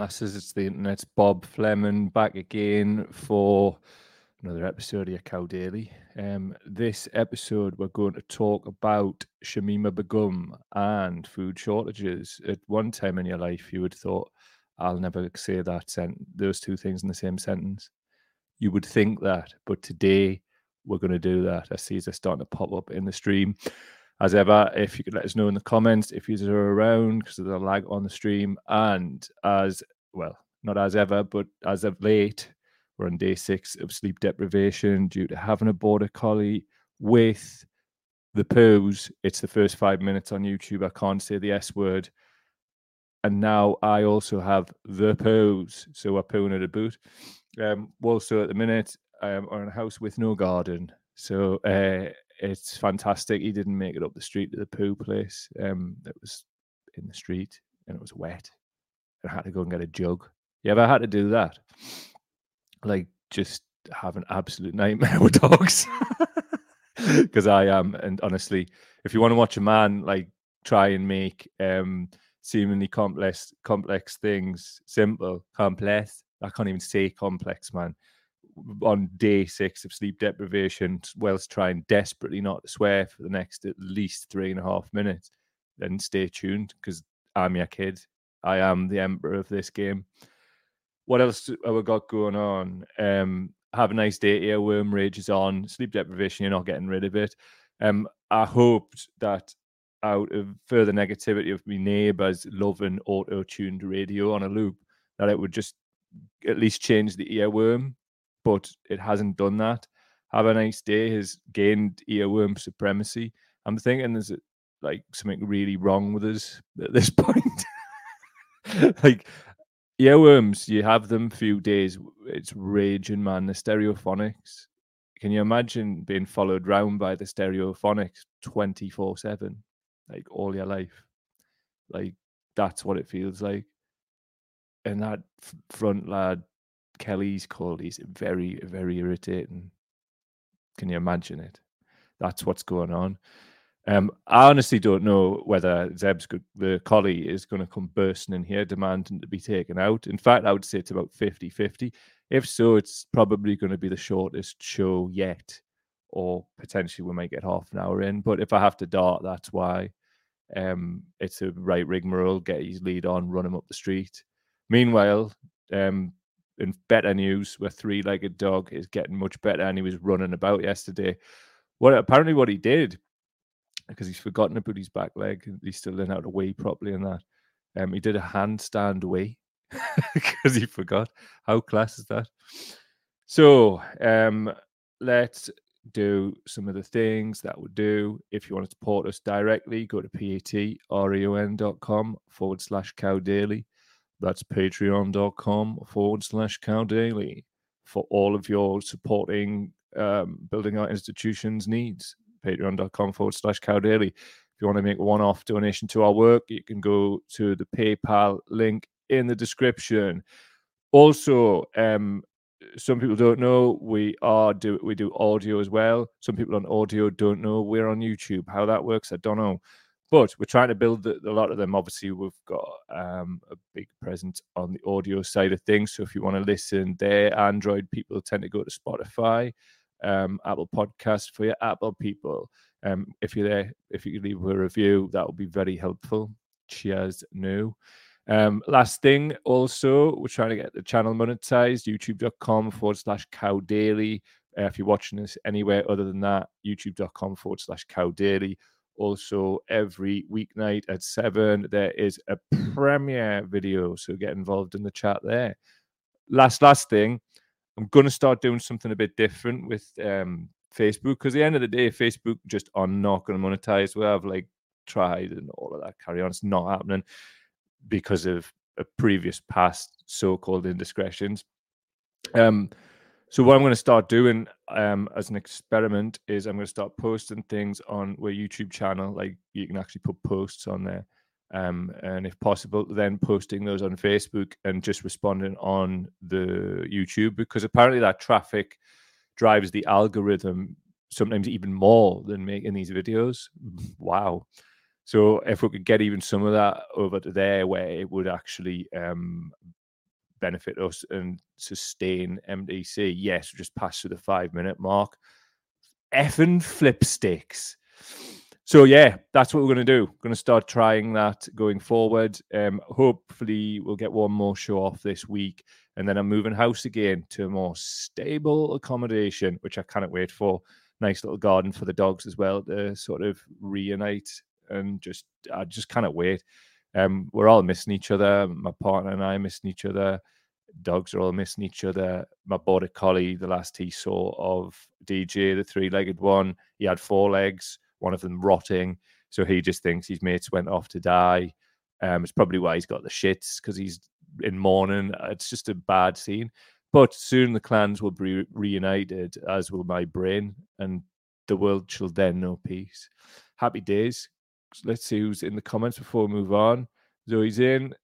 Masses, it's the internet's Bob Fleming back again for another episode of your Cow Daily. Um, this episode, we're going to talk about Shamima Begum and food shortages. At one time in your life, you would have thought, I'll never say that sent those two things in the same sentence. You would think that, but today we're going to do that. I see they're starting to pop up in the stream. As ever, if you could let us know in the comments if you are around because there's a lag on the stream. And as well, not as ever, but as of late, we're on day six of sleep deprivation due to having a border collie with the poos. It's the first five minutes on YouTube. I can't say the S word. And now I also have the poos. So we're pooing at a boot. Um, also, at the minute, um, are in a house with no garden. So uh, it's fantastic. He didn't make it up the street to the poo place. Um, it was in the street and it was wet. And I had to go and get a jug. You ever had to do that? Like just have an absolute nightmare with dogs. Because I am, and honestly, if you want to watch a man like try and make um seemingly complex complex things simple, complex. I can't even say complex, man on day six of sleep deprivation, whilst trying desperately not to swear for the next at least three and a half minutes, then stay tuned because I'm your kid. I am the emperor of this game. What else have we got going on? Um, have a nice day. Earworm rage is on. Sleep deprivation, you're not getting rid of it. Um, I hoped that out of further negativity of my neighbours loving auto-tuned radio on a loop, that it would just at least change the earworm but it hasn't done that. Have a nice day has gained earworm supremacy. I'm thinking there's like something really wrong with us at this point. like earworms, you have them few days, it's raging, man. The stereophonics. Can you imagine being followed round by the stereophonics 24 7, like all your life? Like that's what it feels like. And that front lad Kelly's call is very, very irritating. Can you imagine it? That's what's going on. Um, I honestly don't know whether Zeb's good, the collie is going to come bursting in here demanding to be taken out. In fact, I would say it's about 50 50. If so, it's probably going to be the shortest show yet, or potentially we might get half an hour in. But if I have to dart, that's why. Um, it's a right rigmarole, get his lead on, run him up the street. Meanwhile, um, in better news, where three-legged dog is getting much better, and he was running about yesterday. What apparently what he did, because he's forgotten about his back leg, he's still learning how to weigh properly and that. Um, he did a handstand weigh because he forgot. How class is that? So, um, let's do some of the things that would do. If you want to support us directly, go to patreon.com forward slash cow daily. That's patreon.com forward slash cow daily for all of your supporting um, building our institutions needs. Patreon.com forward slash cow daily. If you want to make one off donation to our work, you can go to the PayPal link in the description. Also, um, some people don't know we are do we do audio as well. Some people on audio don't know we're on YouTube. How that works, I don't know. But we're trying to build a lot of them. Obviously, we've got um, a big presence on the audio side of things. So if you want to listen there, Android people tend to go to Spotify, um, Apple Podcast for your Apple people. Um, if you're there, if you leave a review, that would be very helpful. Cheers, no. Um, last thing, also, we're trying to get the channel monetized. YouTube.com forward slash cow daily. Uh, if you're watching this anywhere other than that, youtube.com forward slash cow daily also, every weeknight at seven, there is a premiere video. So get involved in the chat there. Last, last thing, I'm going to start doing something a bit different with um, Facebook because the end of the day, Facebook just are not going to monetize. We have like tried and all of that carry on. It's not happening because of a previous past so-called indiscretions. Um, so what I'm going to start doing um, as an experiment is I'm going to start posting things on our YouTube channel. Like you can actually put posts on there, um, and if possible, then posting those on Facebook and just responding on the YouTube because apparently that traffic drives the algorithm sometimes even more than making these videos. Wow. So if we could get even some of that over to there, where it would actually um, benefit us and sustain MTC. Yes, just pass through the five minute mark. Effing flip sticks. So yeah, that's what we're to do. To start trying that going forward. Um, hopefully, we'll get one more show off this week, and then I'm moving house again to a more stable accommodation, which I cannot wait for. Nice little garden for the dogs as well to sort of reunite and just I just cannot wait. Um, we're all missing each other. My partner and I missing each other. Dogs are all missing each other. My border collie, the last he saw of DJ, the three-legged one, he had four legs, one of them rotting. So he just thinks his mates went off to die. Um, it's probably why he's got the shits because he's in mourning. It's just a bad scene. But soon the clans will be reunited, as will my brain, and the world shall then know peace. Happy days let's see who's in the comments before we move on. Zoe's in.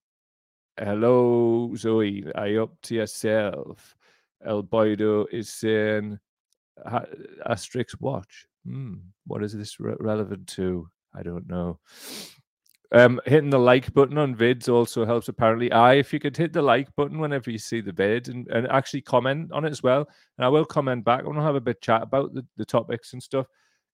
Hello, Zoe. You up to yourself? El Boido is saying, Asterix watch. Hmm, what is this re- relevant to? I don't know. Um, hitting the like button on vids also helps apparently. I, if you could hit the like button whenever you see the vid and, and actually comment on it as well. And I will comment back. I want to have a bit chat about the, the topics and stuff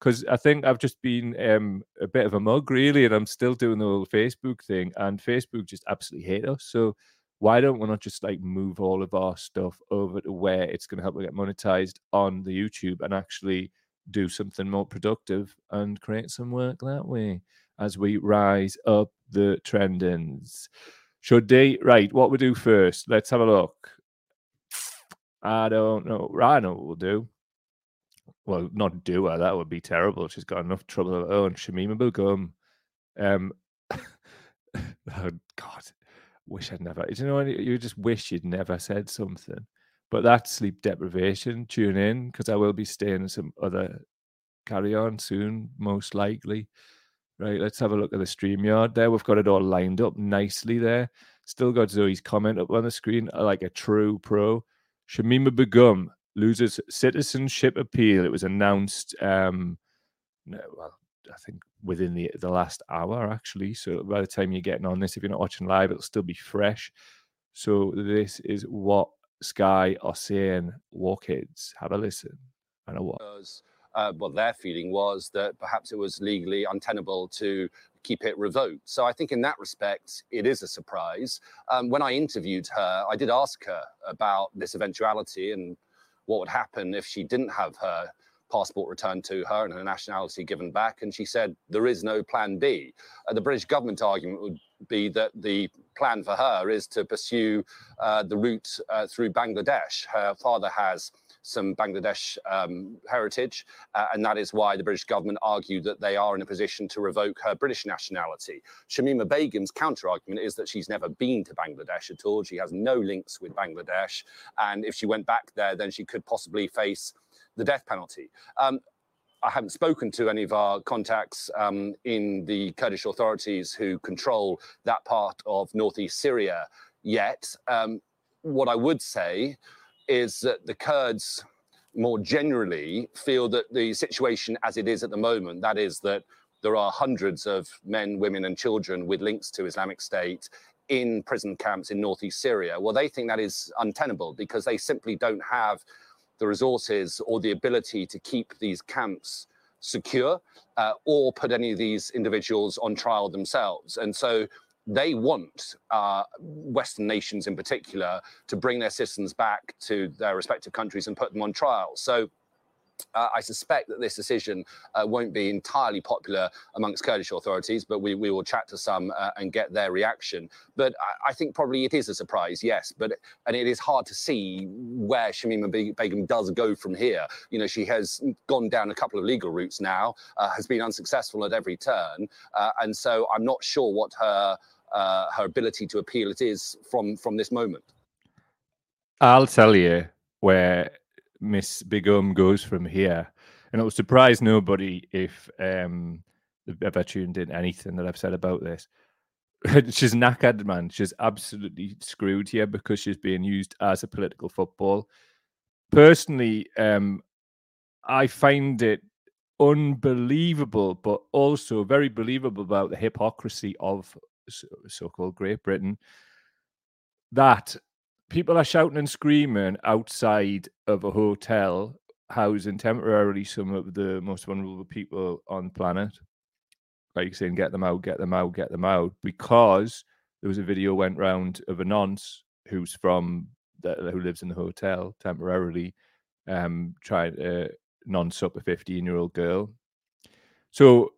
because I think I've just been um, a bit of a mug, really, and I'm still doing the whole Facebook thing, and Facebook just absolutely hate us. So why don't we not just like move all of our stuff over to where it's going to help us get monetized on the YouTube and actually do something more productive and create some work that way as we rise up the trendings. Should they right? What we do first? Let's have a look. I don't know. I know what we'll do well, not do her. That would be terrible. She's got enough trouble of her own. Shamima Begum. Um, oh God, wish I'd never. You know, you just wish you'd never said something. But that's sleep deprivation. Tune in because I will be staying in some other carry on soon, most likely. Right, let's have a look at the StreamYard there. We've got it all lined up nicely there. Still got Zoe's comment up on the screen, like a true pro. Shamima Begum, loses citizenship appeal. It was announced, um, no, well, I think within the the last hour actually. So by the time you're getting on this, if you're not watching live, it'll still be fresh. So this is what Sky are saying. War kids, have a listen. I know what. Uh, what their feeling was that perhaps it was legally untenable to keep it revoked. So I think in that respect, it is a surprise. Um, when I interviewed her, I did ask her about this eventuality and what would happen if she didn't have her passport returned to her and her nationality given back. And she said there is no plan B. Uh, the British government argument would be that the plan for her is to pursue uh, the route uh, through Bangladesh. Her father has some Bangladesh um, heritage, uh, and that is why the British government argued that they are in a position to revoke her British nationality. Shamima Begum's counter argument is that she's never been to Bangladesh at all. She has no links with Bangladesh, and if she went back there, then she could possibly face the death penalty. Um, I haven't spoken to any of our contacts um, in the Kurdish authorities who control that part of northeast Syria yet. Um, what I would say is that the Kurds more generally feel that the situation as it is at the moment, that is that there are hundreds of men, women, and children with links to Islamic State in prison camps in northeast Syria. Well, they think that is untenable because they simply don't have the resources or the ability to keep these camps secure uh, or put any of these individuals on trial themselves. And so they want uh, Western nations in particular to bring their citizens back to their respective countries and put them on trial. So uh, I suspect that this decision uh, won't be entirely popular amongst Kurdish authorities, but we, we will chat to some uh, and get their reaction. But I, I, think probably it is a surprise, yes. But and it is hard to see where Shamima Begum does go from here. You know, she has gone down a couple of legal routes now, uh, has been unsuccessful at every turn, uh, and so I'm not sure what her uh, her ability to appeal it is from from this moment. I'll tell you where Miss Begum goes from here, and it will surprise nobody if um, they've ever tuned in anything that I've said about this. she's knackered, man. She's absolutely screwed here because she's being used as a political football. Personally, um, I find it unbelievable, but also very believable about the hypocrisy of so called Great Britain, that people are shouting and screaming outside of a hotel housing temporarily some of the most vulnerable people on the planet. Like saying, get them out, get them out, get them out, because there was a video went round of a nonce who's from who lives in the hotel temporarily, um, trying to nonce up a 15 year old girl. So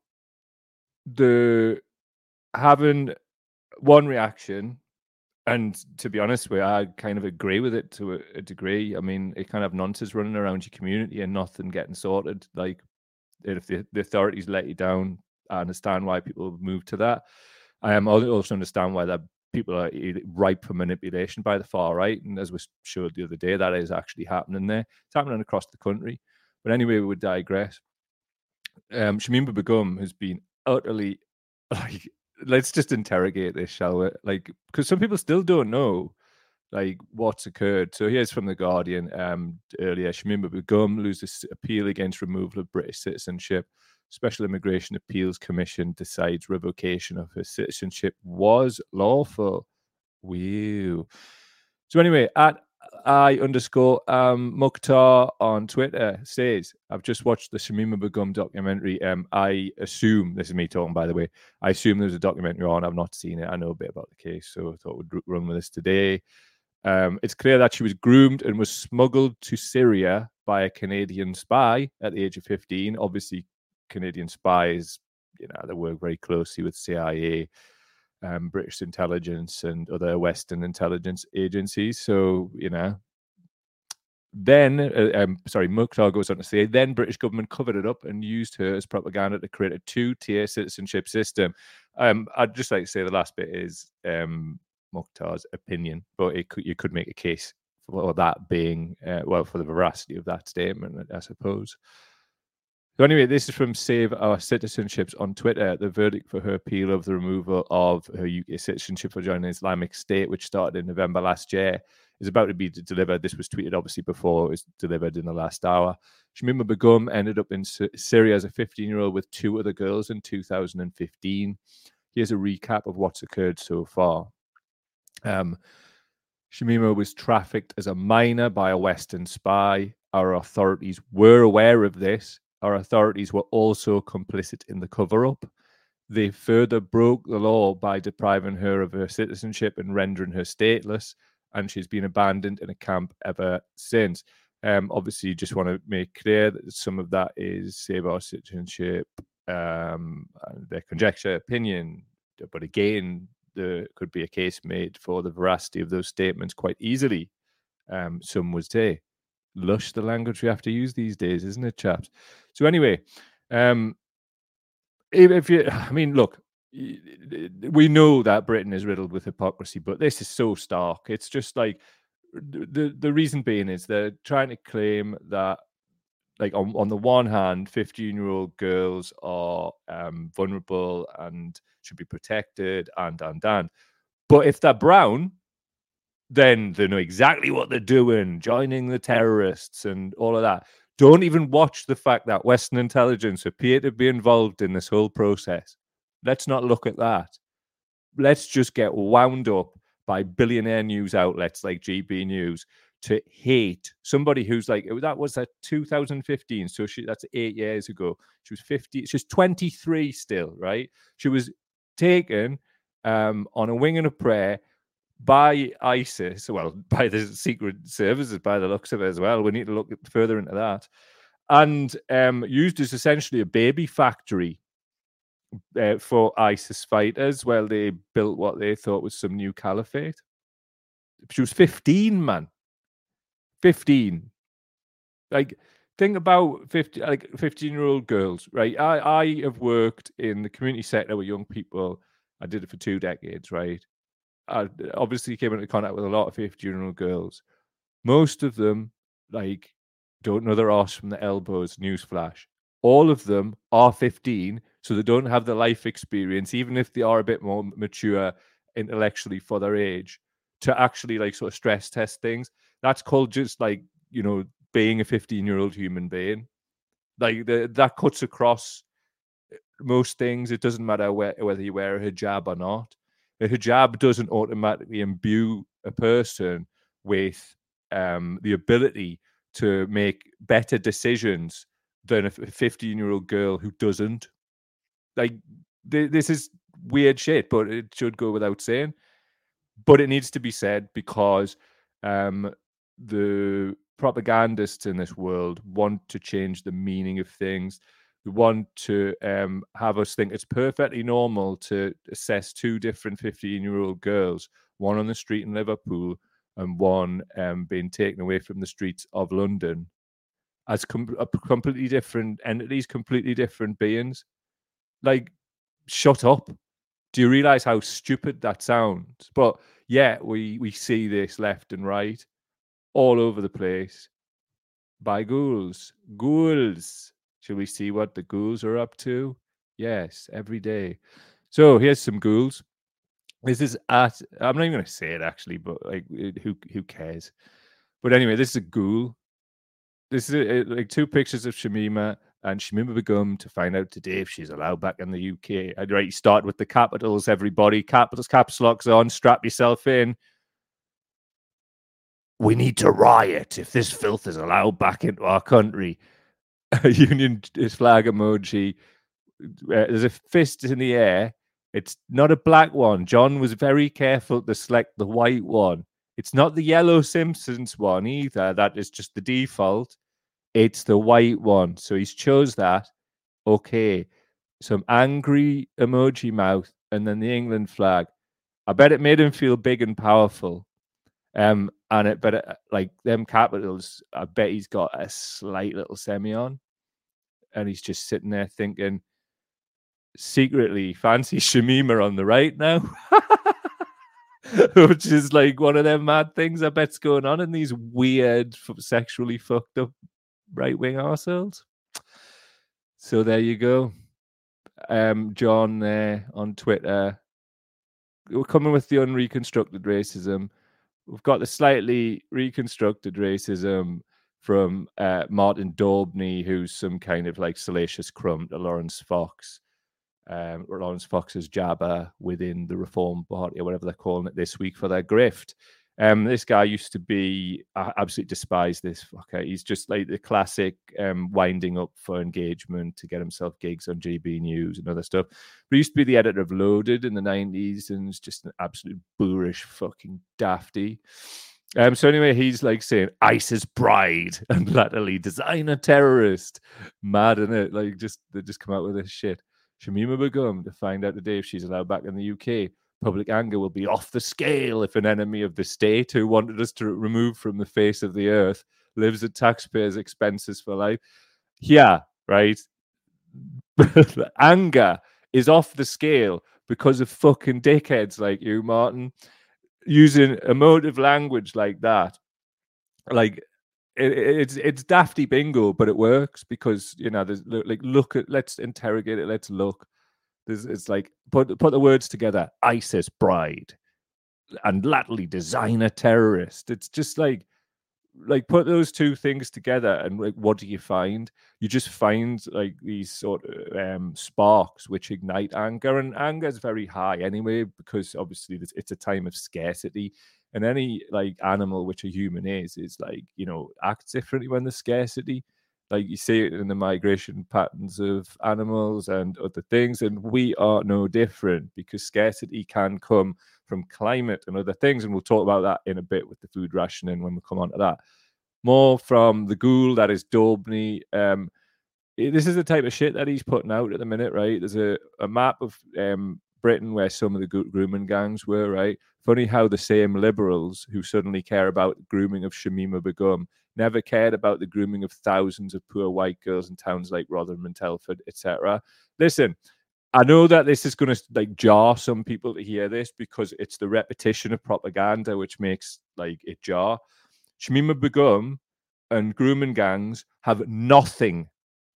the having one reaction and to be honest you, I kind of agree with it to a, degree. I mean, it kind of nonsense running around your community and nothing getting sorted. Like, if the, the authorities let you down, I understand why people move to that. I um, also understand why that people are ripe for manipulation by the far right. And as we showed the other day, that is actually happening there. It's happening across the country. But anyway, we would digress. Um, Shamima Begum has been utterly like let's just interrogate this, shall we? Like, because some people still don't know like what's occurred. So here's from the Guardian um, earlier: Shamima Begum loses appeal against removal of British citizenship. Special Immigration Appeals Commission decides revocation of her citizenship was lawful. Wow. So anyway, at I underscore um, Mukhtar on Twitter says, I've just watched the Shamima Begum documentary. Um, I assume, this is me talking, by the way, I assume there's a documentary on. I've not seen it. I know a bit about the case, so I thought we'd run with this today. Um, it's clear that she was groomed and was smuggled to Syria by a Canadian spy at the age of 15. Obviously, Canadian spies, you know, they work very closely with CIA um, British intelligence and other Western intelligence agencies. So, you know, then, uh, um, sorry, Mukhtar goes on to say, then British government covered it up and used her as propaganda to create a two-tier citizenship system. Um, I'd just like to say the last bit is um, Mukhtar's opinion, but it you could make a case for that being, uh, well, for the veracity of that statement, I suppose. So anyway, this is from Save Our Citizenships on Twitter. The verdict for her appeal of the removal of her UK citizenship for joining Islamic State, which started in November last year, is about to be delivered. This was tweeted obviously before it was delivered in the last hour. Shamima Begum ended up in Syria as a 15-year-old with two other girls in 2015. Here's a recap of what's occurred so far. Um, Shamima was trafficked as a minor by a Western spy. Our authorities were aware of this our authorities were also complicit in the cover up. They further broke the law by depriving her of her citizenship and rendering her stateless, and she's been abandoned in a camp ever since. Um, obviously, just want to make clear that some of that is save our citizenship, um, their conjecture, opinion. But again, there could be a case made for the veracity of those statements quite easily. Um, some would say lush the language we have to use these days, isn't it, chaps? So anyway, um, if, if you, I mean, look, we know that Britain is riddled with hypocrisy, but this is so stark. It's just like the the reason being is they're trying to claim that, like on on the one hand, fifteen year old girls are um, vulnerable and should be protected, and and and, but if they're brown, then they know exactly what they're doing, joining the terrorists and all of that. Don't even watch the fact that Western intelligence appear to be involved in this whole process. Let's not look at that. Let's just get wound up by billionaire news outlets like GB News to hate somebody who's like that was at 2015 so she that's 8 years ago she was 50 she's 23 still right she was taken um, on a wing and a prayer by ISIS, well, by the secret services, by the looks of it as well. We need to look further into that. And um, used as essentially a baby factory uh, for ISIS fighters while they built what they thought was some new caliphate. She was 15, man. 15. Like, think about 50, like 15 year old girls, right? I, I have worked in the community sector with young people. I did it for two decades, right? I obviously came into contact with a lot of 15 year old girls. Most of them, like, don't know their ass from the elbows, newsflash. All of them are 15, so they don't have the life experience, even if they are a bit more mature intellectually for their age, to actually, like, sort of stress test things. That's called just, like, you know, being a 15 year old human being. Like, the, that cuts across eh, most things. It doesn't matter where, whether you wear a hijab or not a hijab doesn't automatically imbue a person with um, the ability to make better decisions than a 15 year old girl who doesn't. Like, th- this is weird shit, but it should go without saying. But it needs to be said because um, the propagandists in this world want to change the meaning of things. Want to um, have us think it's perfectly normal to assess two different 15 year old girls, one on the street in Liverpool and one um, being taken away from the streets of London as com- completely different entities, completely different beings. Like, shut up. Do you realize how stupid that sounds? But yeah, we we see this left and right, all over the place. By ghouls, ghouls. Shall we see what the ghouls are up to? Yes, every day. So here's some ghouls. This is at. I'm not even to say it actually, but like, who who cares? But anyway, this is a ghoul. This is a, like two pictures of Shamima and Shamima Begum to find out today if she's allowed back in the UK. I'd right, start with the capitals, everybody. Capitals, caps locks on. Strap yourself in. We need to riot if this filth is allowed back into our country. Union flag emoji. Uh, there's a fist in the air it's not a black one. John was very careful to select the white one. It's not the yellow Simpsons one either. That is just the default. It's the white one. So he's chose that. Okay. Some angry emoji mouth and then the England flag. I bet it made him feel big and powerful. Um, and it, but it, uh, like them capitals, I bet he's got a slight little semi on, and he's just sitting there thinking, secretly fancy Shamima on the right now. Which is like one of them mad things I bet's going on in these weird, sexually fucked up right wing ourselves. So there you go. Um, John there on Twitter. We're coming with the unreconstructed racism. We've got the slightly reconstructed racism from uh, Martin Daubney, who's some kind of like salacious crumb to Laurence Fox um, Laurence Fox's Jabba within the Reform Party or whatever they're calling it this week for their grift. Um, this guy used to be, I absolutely despise this fucker. He's just like the classic um, winding up for engagement to get himself gigs on GB News and other stuff. But he used to be the editor of Loaded in the 90s and was just an absolute boorish fucking dafty. Um, so anyway, he's like saying ISIS bride and latterly designer terrorist. Mad in it. Like just they just come out with this shit. Shamima Begum to find out today if she's allowed back in the UK. Public anger will be off the scale if an enemy of the state who wanted us to remove from the face of the earth lives at taxpayers' expenses for life. Yeah, right. anger is off the scale because of fucking dickheads like you, Martin, using emotive language like that. Like it, it's it's dafty bingo, but it works because you know there's like look at let's interrogate it, let's look. There's it's like put put the words together. ISIS bride and latterly designer terrorist. It's just like like put those two things together and like what do you find? You just find like these sort of um sparks which ignite anger and anger is very high anyway because obviously it's a time of scarcity and any like animal which a human is is like you know acts differently when there's scarcity. Like you see it in the migration patterns of animals and other things and we are no different because scarcity can come from climate and other things and we'll talk about that in a bit with the food rationing when we come on to that more from the ghoul that is Daubney. Um, this is the type of shit that he's putting out at the minute, right? There's a, a map of um, Britain where some of the grooming gangs were, right? Funny how the same liberals who suddenly care about grooming of Shamima Begum never cared about the grooming of thousands of poor white girls in towns like Rotherham and Telford, etc. Listen, I know that this is going to like jar some people to hear this because it's the repetition of propaganda which makes like it jar. Shamima Begum and grooming gangs have nothing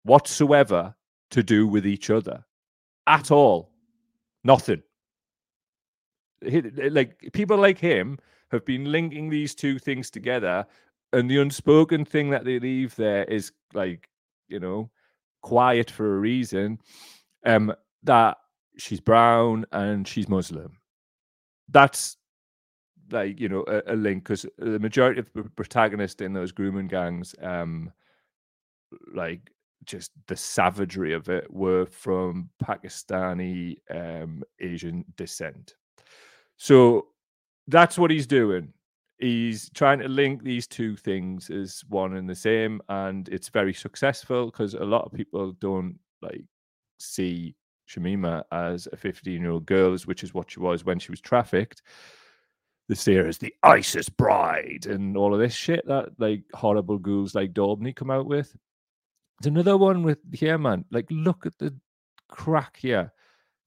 whatsoever to do with each other at all. Nothing. Like people like him have been linking these two things together, and the unspoken thing that they leave there is like, you know, quiet for a reason. Um, that she's brown and she's Muslim. That's like you know a, a link because the majority of the protagonists in those grooming gangs, um, like just the savagery of it, were from Pakistani um, Asian descent. So that's what he's doing. He's trying to link these two things as one and the same, and it's very successful because a lot of people don't like see Shamima as a 15 year old girl, which is what she was when she was trafficked. They see her the ISIS bride and all of this shit that like horrible ghouls like Daubney come out with. There's another one with here, man. Like, look at the crack here.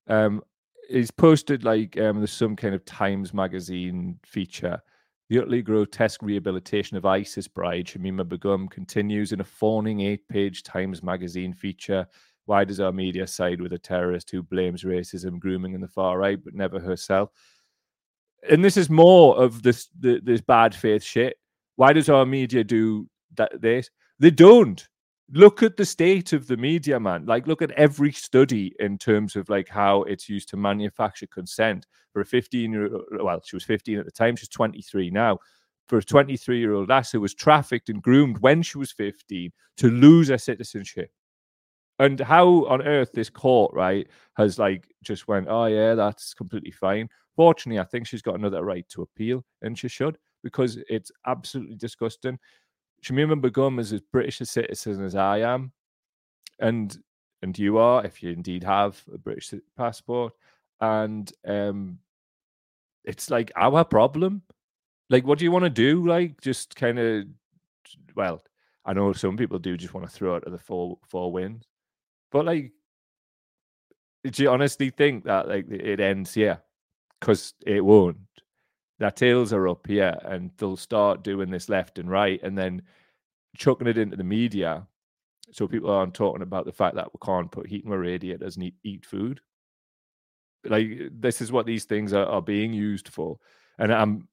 Um, he's posted like um, there's some kind of Times magazine feature. The utterly grotesque rehabilitation of ISIS bride Shamima Begum continues in a fawning eight-page Times magazine feature. Why does our media side with a terrorist who blames racism, grooming, and the far right, but never herself? And this is more of this this bad faith shit. Why does our media do that? This they don't look at the state of the media man like look at every study in terms of like how it's used to manufacture consent for a 15 year well she was 15 at the time she's 23 now for a 23 year old lass who was trafficked and groomed when she was 15 to lose her citizenship and how on earth this court right has like just went oh yeah that's completely fine fortunately i think she's got another right to appeal and she should because it's absolutely disgusting Shamima Begum is as British a citizen as I am, and and you are, if you indeed have a British passport, and um, it's like our problem. Like, what do you want to do? Like, just kind of, well, I know some people do just want to throw it to the four four wins, but like, do you honestly think that like it ends here? Because it won't. Their tails are up here and they'll start doing this left and right and then chucking it into the media so people aren't talking about the fact that we can't put heat in our radiators and eat, eat food. Like this is what these things are, are being used for and i'm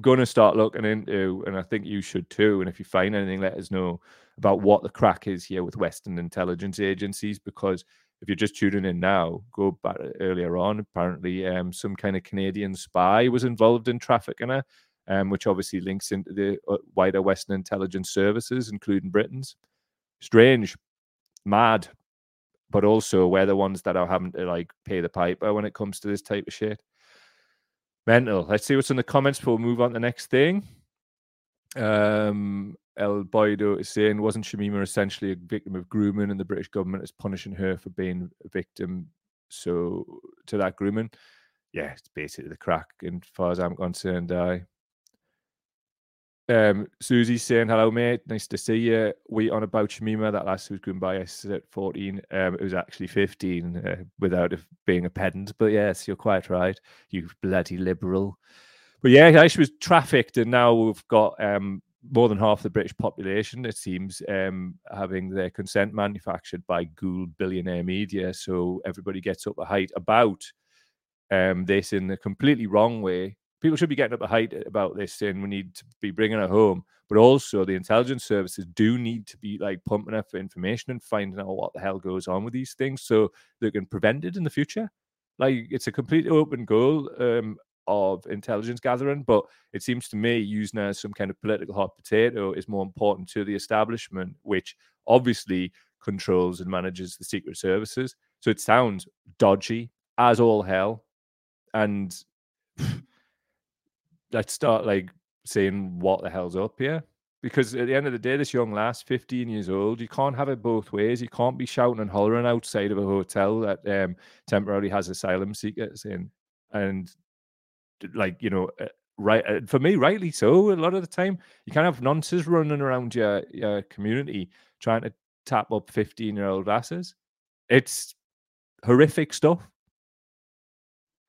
going to start looking into and i think you should too and if you find anything let us know about what the crack is here with western intelligence agencies because if you're just tuning in now, go back earlier on. Apparently, um, some kind of Canadian spy was involved in trafficking her, um, which obviously links into the uh, wider Western intelligence services, including Britain's. Strange, mad, but also we're the ones that are having to like pay the piper when it comes to this type of shit. Mental. Let's see what's in the comments before we move on to the next thing. Um, El Boido is saying, wasn't Shamima essentially a victim of grooming and the British government is punishing her for being a victim so to that grooming? Yeah, it's basically the crack, and as far as I'm concerned, I. Um, Susie's saying, hello, mate. Nice to see you. We on about Shamima. That last was groomed by us at 14. Um, it was actually 15 uh, without being a pedant. But yes, you're quite right. You bloody liberal. But yeah, she was trafficked, and now we've got um, more than half the British population, it seems, um, having their consent manufactured by ghoul billionaire media. So everybody gets up a height about um, this in a completely wrong way. People should be getting up a height about this, saying we need to be bringing it home. But also, the intelligence services do need to be like pumping up information and finding out what the hell goes on with these things, so they can prevent it in the future. Like it's a complete open goal. Um, of intelligence gathering, but it seems to me using as some kind of political hot potato is more important to the establishment, which obviously controls and manages the secret services. So it sounds dodgy as all hell. And let's start like saying what the hell's up here. Because at the end of the day, this young lass, 15 years old, you can't have it both ways. You can't be shouting and hollering outside of a hotel that um, temporarily has asylum seekers in and like you know uh, right uh, for me rightly so a lot of the time. You of have nonsense running around your your community trying to tap up 15 year old asses. It's horrific stuff.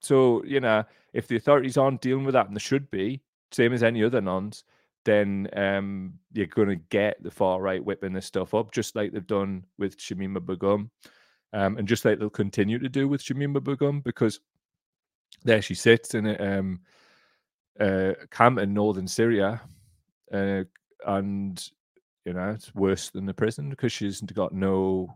So you know if the authorities aren't dealing with that and they should be same as any other nons then um, you're going to get the far right whipping this stuff up just like they've done with shamima begum um, and just like they'll continue to do with shamima begum because there she sits in a um, uh, camp in northern Syria, uh, and you know it's worse than the prison because she's got no,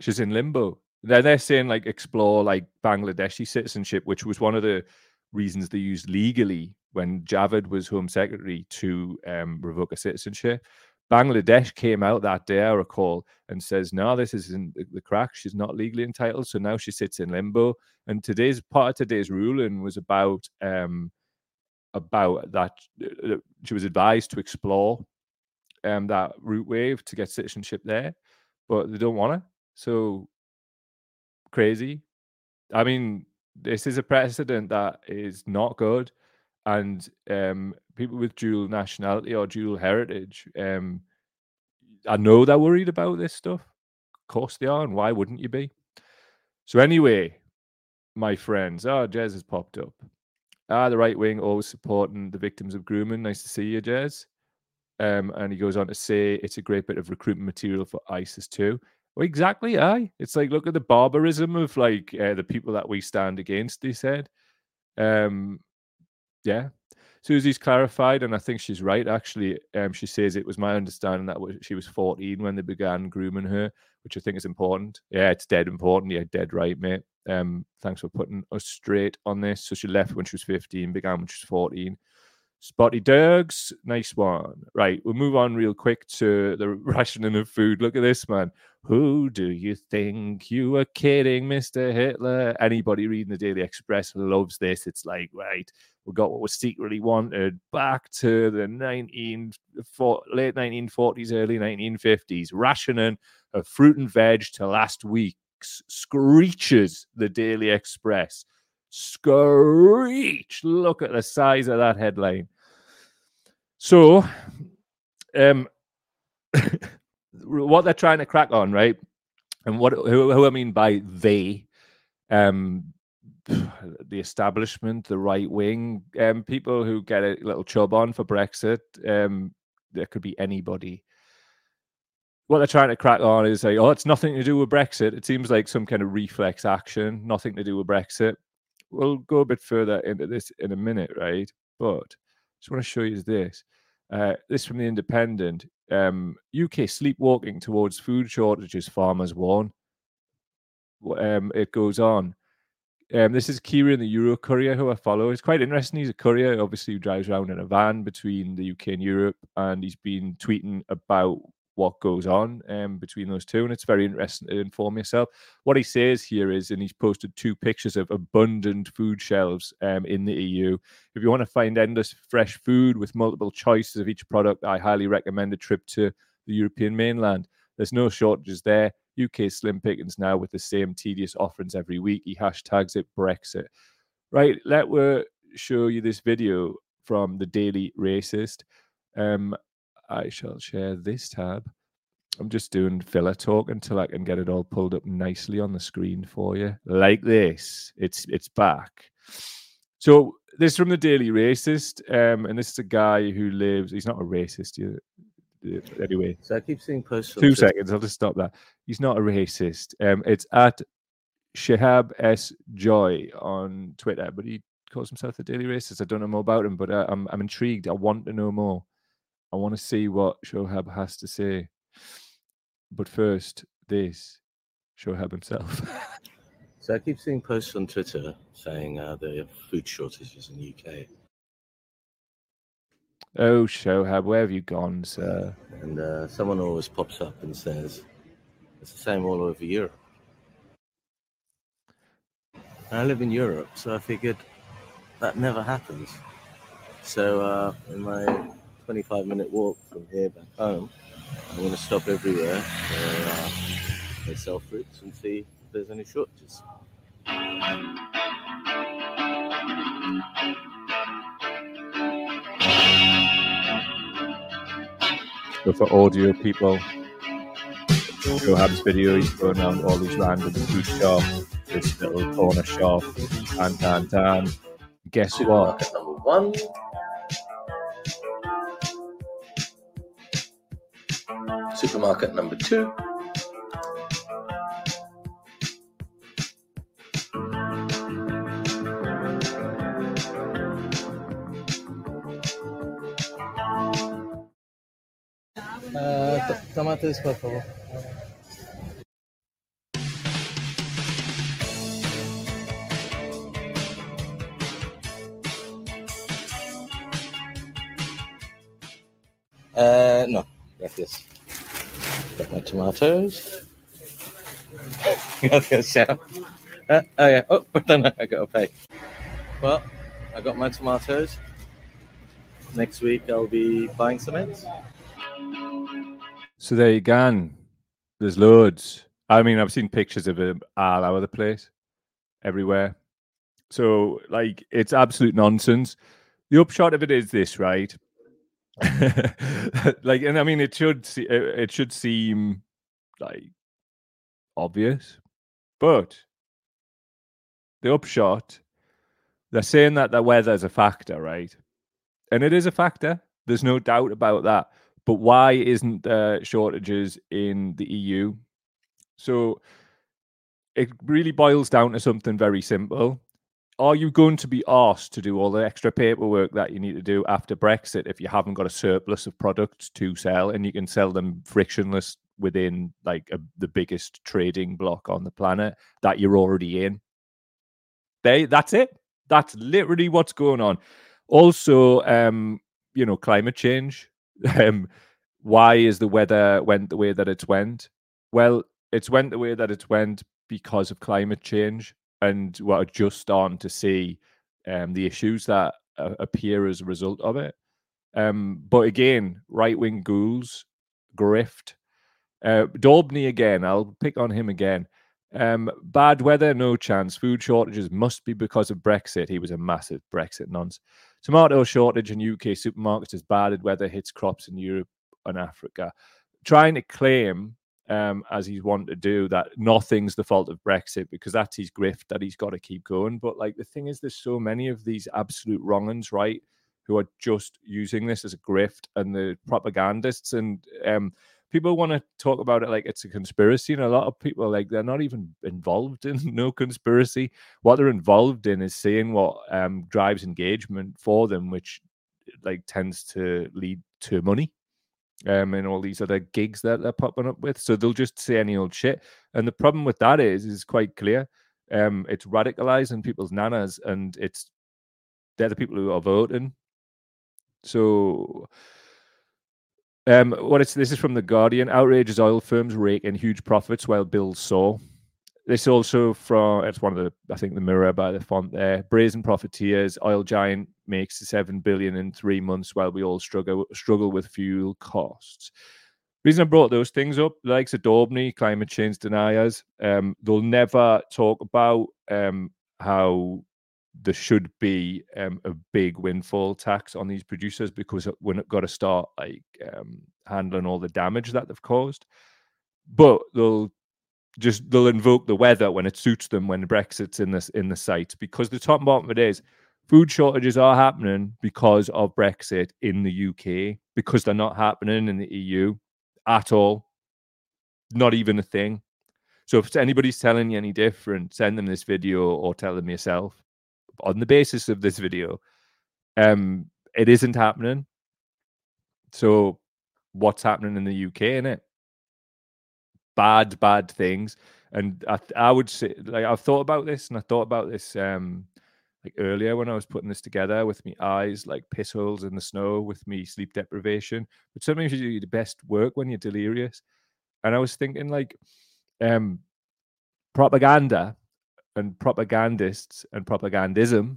she's in limbo. They're they're saying like explore like Bangladeshi citizenship, which was one of the reasons they used legally when Javid was Home Secretary to um, revoke a citizenship. Bangladesh came out that day, I recall, and says, no, this isn't the crack. She's not legally entitled. So now she sits in limbo. And today's part of today's ruling was about um, about that uh, she was advised to explore um, that route wave to get citizenship there, but they don't want to. So crazy. I mean, this is a precedent that is not good, and um, people with dual nationality or dual heritage, um, I know they're worried about this stuff. Of course they are, and why wouldn't you be? So anyway, my friends, oh, Jez has popped up. Ah, the right wing always supporting the victims of grooming. Nice to see you, Jez. Um, and he goes on to say it's a great bit of recruitment material for ISIS too. Well, exactly, aye. It's like look at the barbarism of like uh, the people that we stand against. He said, um, yeah. Susie's clarified, and I think she's right. Actually, um, she says it was my understanding that she was 14 when they began grooming her, which I think is important. Yeah, it's dead important. Yeah, dead right, mate. Um, thanks for putting us straight on this. So she left when she was 15, began when she was 14. Spotty Dergs, nice one. Right, we'll move on real quick to the rationing of food. Look at this, man. Who do you think you were kidding, Mr. Hitler? Anybody reading the Daily Express loves this. It's like, right, we got what we secretly wanted back to the 19, late 1940s, early 1950s. Rationing of fruit and veg to last week's screeches the Daily Express screech. Look at the size of that headline. So, um, what they're trying to crack on, right? And what who, who I mean by they, um, the establishment, the right wing, um, people who get a little chub on for Brexit. Um, there could be anybody. What they're trying to crack on is like, oh, it's nothing to do with Brexit. It seems like some kind of reflex action, nothing to do with Brexit we'll go a bit further into this in a minute, right? But I just want to show you this. Uh, this from the Independent. Um, UK sleepwalking towards food shortages, farmers warn. Um, it goes on. Um, this is Kieran, the Euro courier who I follow. It's quite interesting. He's a courier, obviously, who drives around in a van between the UK and Europe, and he's been tweeting about what goes on um, between those two, and it's very interesting to inform yourself. What he says here is, and he's posted two pictures of abundant food shelves um, in the EU. If you want to find endless fresh food with multiple choices of each product, I highly recommend a trip to the European mainland. There's no shortages there. UK slim pickings now with the same tedious offerings every week. He hashtags it Brexit. Right, let me show you this video from the Daily Racist. Um, I shall share this tab. I'm just doing filler talk until I can get it all pulled up nicely on the screen for you, like this. It's it's back. So this is from the Daily Racist, um, and this is a guy who lives. He's not a racist. You, Anyway, so I keep seeing posts. Two seconds. I'll just stop that. He's not a racist. Um, it's at Shahab S Joy on Twitter, but he calls himself the Daily Racist. I don't know more about him, but uh, I'm I'm intrigued. I want to know more. I want to see what Shohab has to say. But first, this Shohab himself. so I keep seeing posts on Twitter saying uh, there are food shortages in the UK. Oh, Shohab, where have you gone, sir? And uh, someone always pops up and says, it's the same all over Europe. I live in Europe, so I figured that never happens. So uh, in my 25 minute walk from here back home. I'm going to stop everywhere where uh, they sell fruits and see if there's any shortages. So for audio people, Shohab's video, he's going around all these random food shops, this little corner shop, and tan tan. Guess what? Number one. Supermarket number two. Uh, tomates, por favor. Uh, no, gracias. Got my tomatoes. Uh, oh yeah. Oh, pardon, I gotta pay. Well, I got my tomatoes. Next week I'll be buying some eggs. So there you go. There's loads. I mean, I've seen pictures of it all over the place, everywhere. So, like, it's absolute nonsense. The upshot of it is this, right? like, and I mean, it should see, uh, it should seem like obvious, but the upshot, they're saying that the weather is a factor, right? And it is a factor. There's no doubt about that. But why isn't there shortages in the EU? So it really boils down to something very simple. Are you going to be asked to do all the extra paperwork that you need to do after Brexit if you haven't got a surplus of products to sell and you can sell them frictionless within like a, the biggest trading block on the planet that you're already in? They that's it. That's literally what's going on. Also, um, you know, climate change. Um, why is the weather went the way that it went? Well, it's went the way that it went because of climate change, and we're just starting to see um, the issues that uh, appear as a result of it. Um, but again, right wing ghouls, grift, uh, Daubney again. I'll pick on him again. Um, bad weather, no chance. Food shortages must be because of Brexit. He was a massive Brexit nonce. Tomato shortage in UK supermarkets as bad weather hits crops in Europe and Africa. Trying to claim, um, as he's wanted to do, that nothing's the fault of Brexit because that's his grift that he's got to keep going. But like the thing is, there's so many of these absolute wrong right? Who are just using this as a grift and the propagandists and um, people want to talk about it like it's a conspiracy, and a lot of people like they're not even involved in no conspiracy. What they're involved in is seeing what um, drives engagement for them, which like tends to lead to money. Um, and all these other gigs that they're popping up with, so they'll just say any old shit. And the problem with that is, is quite clear. Um, it's radicalizing people's nanas, and it's they're the people who are voting. So um, what it's this is from the Guardian. Outrageous oil firms rake in huge profits while bills soar. This also from it's one of the I think the mirror by the font there. Brazen profiteers. Oil giant makes seven billion in three months while we all struggle struggle with fuel costs. Reason I brought those things up, the likes of Daubney, climate change deniers, um, they'll never talk about um, how there should be um, a big windfall tax on these producers because we're not got to start like um, handling all the damage that they've caused. But they'll just they'll invoke the weather when it suits them when Brexit's in this in the sight because the top and bottom of it is food shortages are happening because of Brexit in the UK because they're not happening in the EU at all. Not even a thing. So if anybody's telling you any different, send them this video or tell them yourself on the basis of this video, um, it isn't happening. So, what's happening in the UK in it? Bad, bad things. And I, I would say, like, I've thought about this, and I thought about this, um, like earlier when I was putting this together with me eyes like piss holes in the snow, with me sleep deprivation. But sometimes you do the best work when you're delirious. And I was thinking, like, um, propaganda and propagandists and propagandism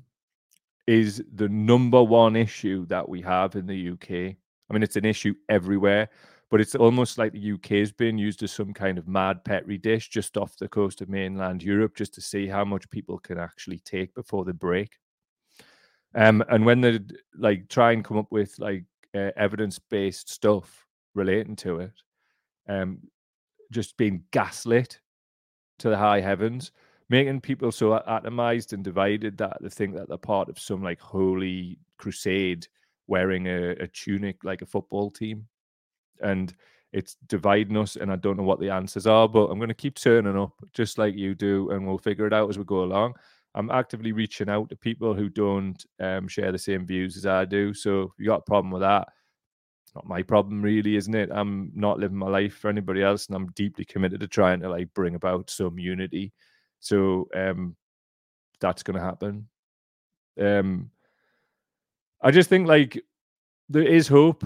is the number one issue that we have in the UK. I mean, it's an issue everywhere, but it's almost like the UK is being used as some kind of mad petri dish just off the coast of mainland Europe, just to see how much people can actually take before they break. Um, and when they like try and come up with like uh, evidence-based stuff relating to it, um, just being gaslit to the high heavens making people so atomized and divided that they think that they're part of some like holy crusade wearing a, a tunic like a football team. And it's dividing us, and I don't know what the answers are, but I'm going to keep turning up just like you do, and we'll figure it out as we go along. I'm actively reaching out to people who don't um, share the same views as I do. So if you got a problem with that, it's not my problem, really, isn't it? I'm not living my life for anybody else, and I'm deeply committed to trying to like bring about some unity so um, that's going to happen. Um, I just think like there is hope.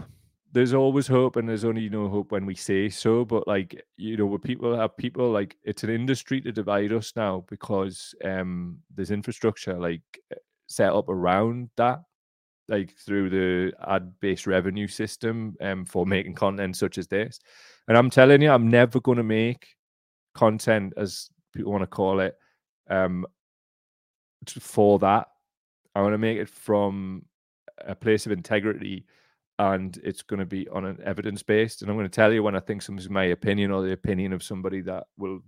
There's always hope, and there's only no hope when we say so. But like you know, where people have people like it's an industry to divide us now because um there's infrastructure like set up around that, like through the ad-based revenue system um for making content such as this. And I'm telling you, I'm never going to make content as people want to call it um for that. I want to make it from a place of integrity and it's going to be on an evidence based. And I'm going to tell you when I think something's my opinion or the opinion of somebody that will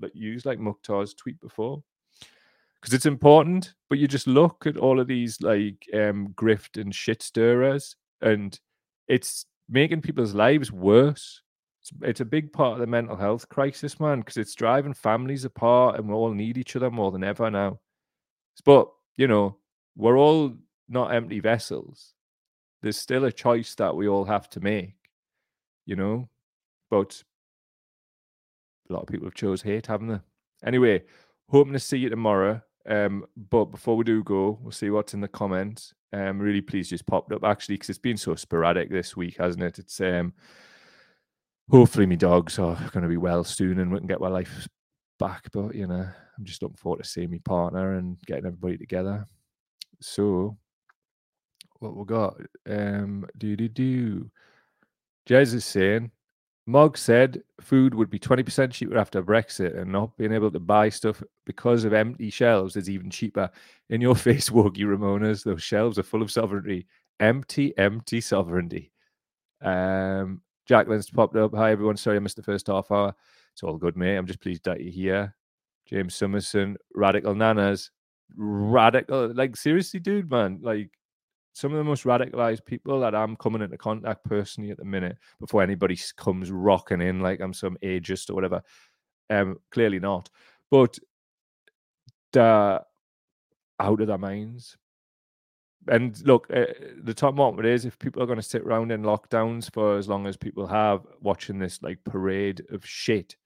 like, use like Mukhtar's tweet before. Because it's important, but you just look at all of these like um, grift and shit stirrers, and it's making people's lives worse. It's, it's a big part of the mental health crisis, man, because it's driving families apart, and we all need each other more than ever now. But you know, we're all not empty vessels there's still a choice that we all have to make, you know. But a lot of people have chose hate, haven't they? Anyway, hoping to see you tomorrow. Um, but before we do go, we'll see what's in the comments. Um, really pleased just popped up actually because it's been so sporadic this week, hasn't it? It's um, hopefully my dogs are going to be well soon and we can get my life back. But you know, I'm just looking forward to seeing my partner and getting everybody together. So what we got? Um, do do do. Jez is saying, Mogg said food would be 20% cheaper after Brexit and not being able to buy stuff because of empty shelves is even cheaper. In your face, Woogie Ramonas, those shelves are full of sovereignty. Empty, empty sovereignty. Um, Jacqueline's popped up. Hi, everyone. Sorry I missed the first half hour. It's all good, mate. I'm just pleased that you're here. James Summerson, Radical Nanas. Radical. Like, seriously, dude, man. Like, some of the most radicalized people that I'm coming into contact personally at the minute before anybody comes rocking in like I'm some ageist or whatever. Um, clearly not. But they're out of their minds. And look, uh, the top moment is if people are going to sit around in lockdowns for as long as people have, watching this like parade of shit,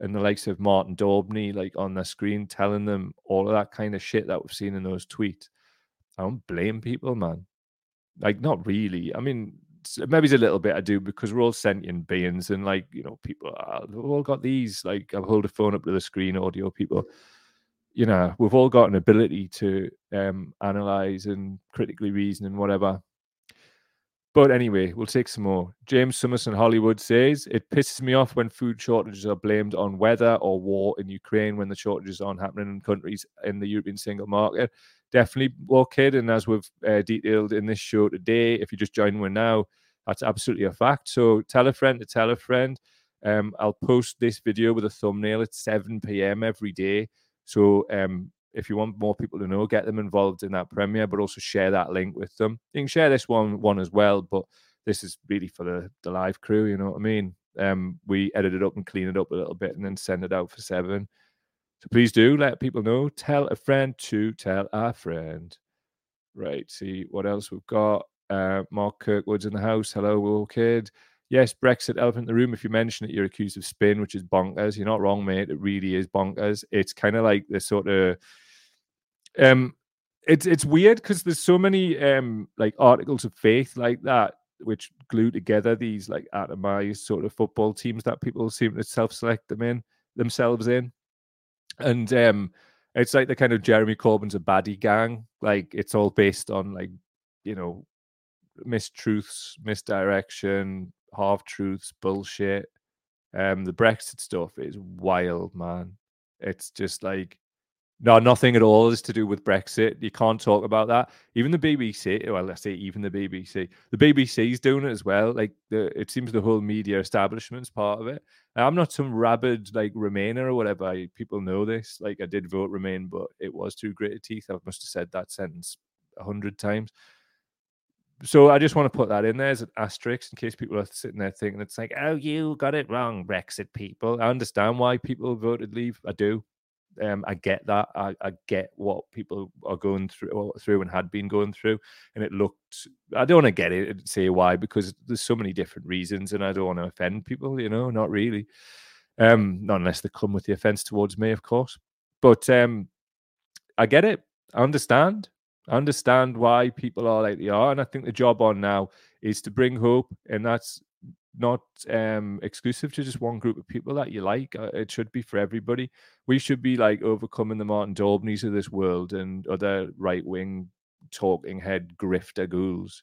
and the likes of Martin Daubney like on the screen telling them all of that kind of shit that we've seen in those tweets, I don't blame people, man. Like, not really. I mean, maybe it's a little bit I do because we're all sentient beings, and like you know, people are, we've all got these. Like, I hold a phone up to the screen, audio people. You know, we've all got an ability to um, analyze and critically reason and whatever. But anyway, we'll take some more. James Summerson Hollywood says it pisses me off when food shortages are blamed on weather or war in Ukraine when the shortages aren't happening in countries in the European single market definitely kid. And as we've uh, detailed in this show today, if you just join one now, that's absolutely a fact. So tell a friend to tell a friend. Um, I'll post this video with a thumbnail at 7 p.m. every day. So um, if you want more people to know, get them involved in that premiere, but also share that link with them. You can share this one one as well, but this is really for the, the live crew. You know what I mean? Um, we edit it up and clean it up a little bit, and then send it out for seven. So please do let people know. Tell a friend to tell a friend. Right. See what else we've got. Uh, Mark Kirkwood's in the house. Hello, little kid. Yes, Brexit elephant in the room. If you mention it, you're accused of spin, which is bonkers. You're not wrong, mate. It really is bonkers. It's kind of like the sort of um it's it's weird because there's so many um like articles of faith like that which glue together these like atomized sort of football teams that people seem to self-select them in themselves in and um, it's like the kind of Jeremy Corbyn's a baddie gang. Like it's all based on like you know mistruths, misdirection, half truths, bullshit. Um, the Brexit stuff is wild, man. It's just like no, nothing at all is to do with Brexit. You can't talk about that. Even the BBC, well, let's say even the BBC, the BBC's doing it as well. Like the, it seems the whole media establishment's part of it. I'm not some rabid like Remainer or whatever. I, people know this. Like I did vote Remain, but it was too great a teeth. I must have said that sentence a hundred times. So I just want to put that in there as an asterisk in case people are sitting there thinking it's like, oh, you got it wrong, Brexit people. I understand why people voted leave. I do. Um, I get that. I, I, get what people are going through through and had been going through, and it looked. I don't want to get it and say why because there's so many different reasons, and I don't want to offend people. You know, not really. Um, not unless they come with the offense towards me, of course. But um, I get it. I understand. I understand why people are like they are. And I think the job on now is to bring hope. And that's not um exclusive to just one group of people that you like. Uh, it should be for everybody. We should be like overcoming the Martin Daubneys of this world and other right wing talking head grifter ghouls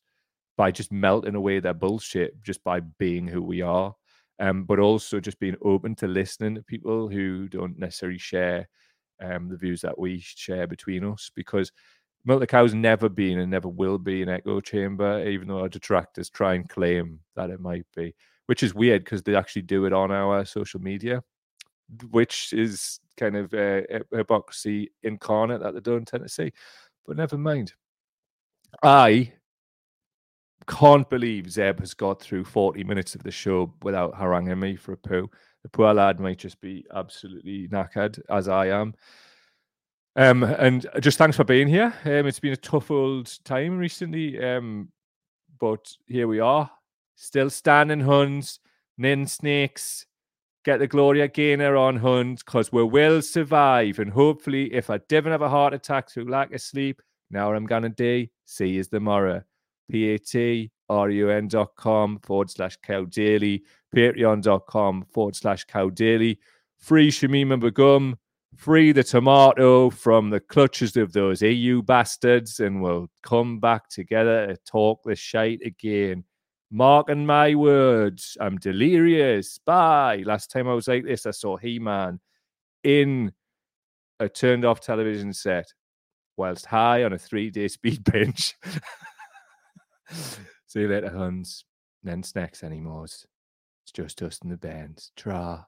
by just melting away their bullshit just by being who we are. Um, but also just being open to listening to people who don't necessarily share um, the views that we share between us because Milk the Cow's never been and never will be an echo chamber, even though our detractors try and claim that it might be, which is weird because they actually do it on our social media, which is kind of uh, hypocrisy incarnate that they don't tend to see. But never mind. I can't believe Zeb has got through 40 minutes of the show without haranguing me for a poo. The poor lad might just be absolutely knackered, as I am. Um, and just thanks for being here. Um, it's been a tough old time recently, um, but here we are, still standing Huns, nin snakes. Get the Gloria Gaynor on Huns because we will survive. And hopefully, if I didn't have a heart attack through lack of sleep, now I'm gonna do. See you tomorrow. Dot com forward slash cow daily, patreon.com forward slash cow daily. Free Shamima Begum free the tomato from the clutches of those EU bastards, and we'll come back together to talk the shite again. Marking my words, I'm delirious. Bye. Last time I was like this, I saw He Man in a turned off television set whilst high on a three day speed bench. See you later, Huns. Then snacks anymore. It's just us and the bands. Tra.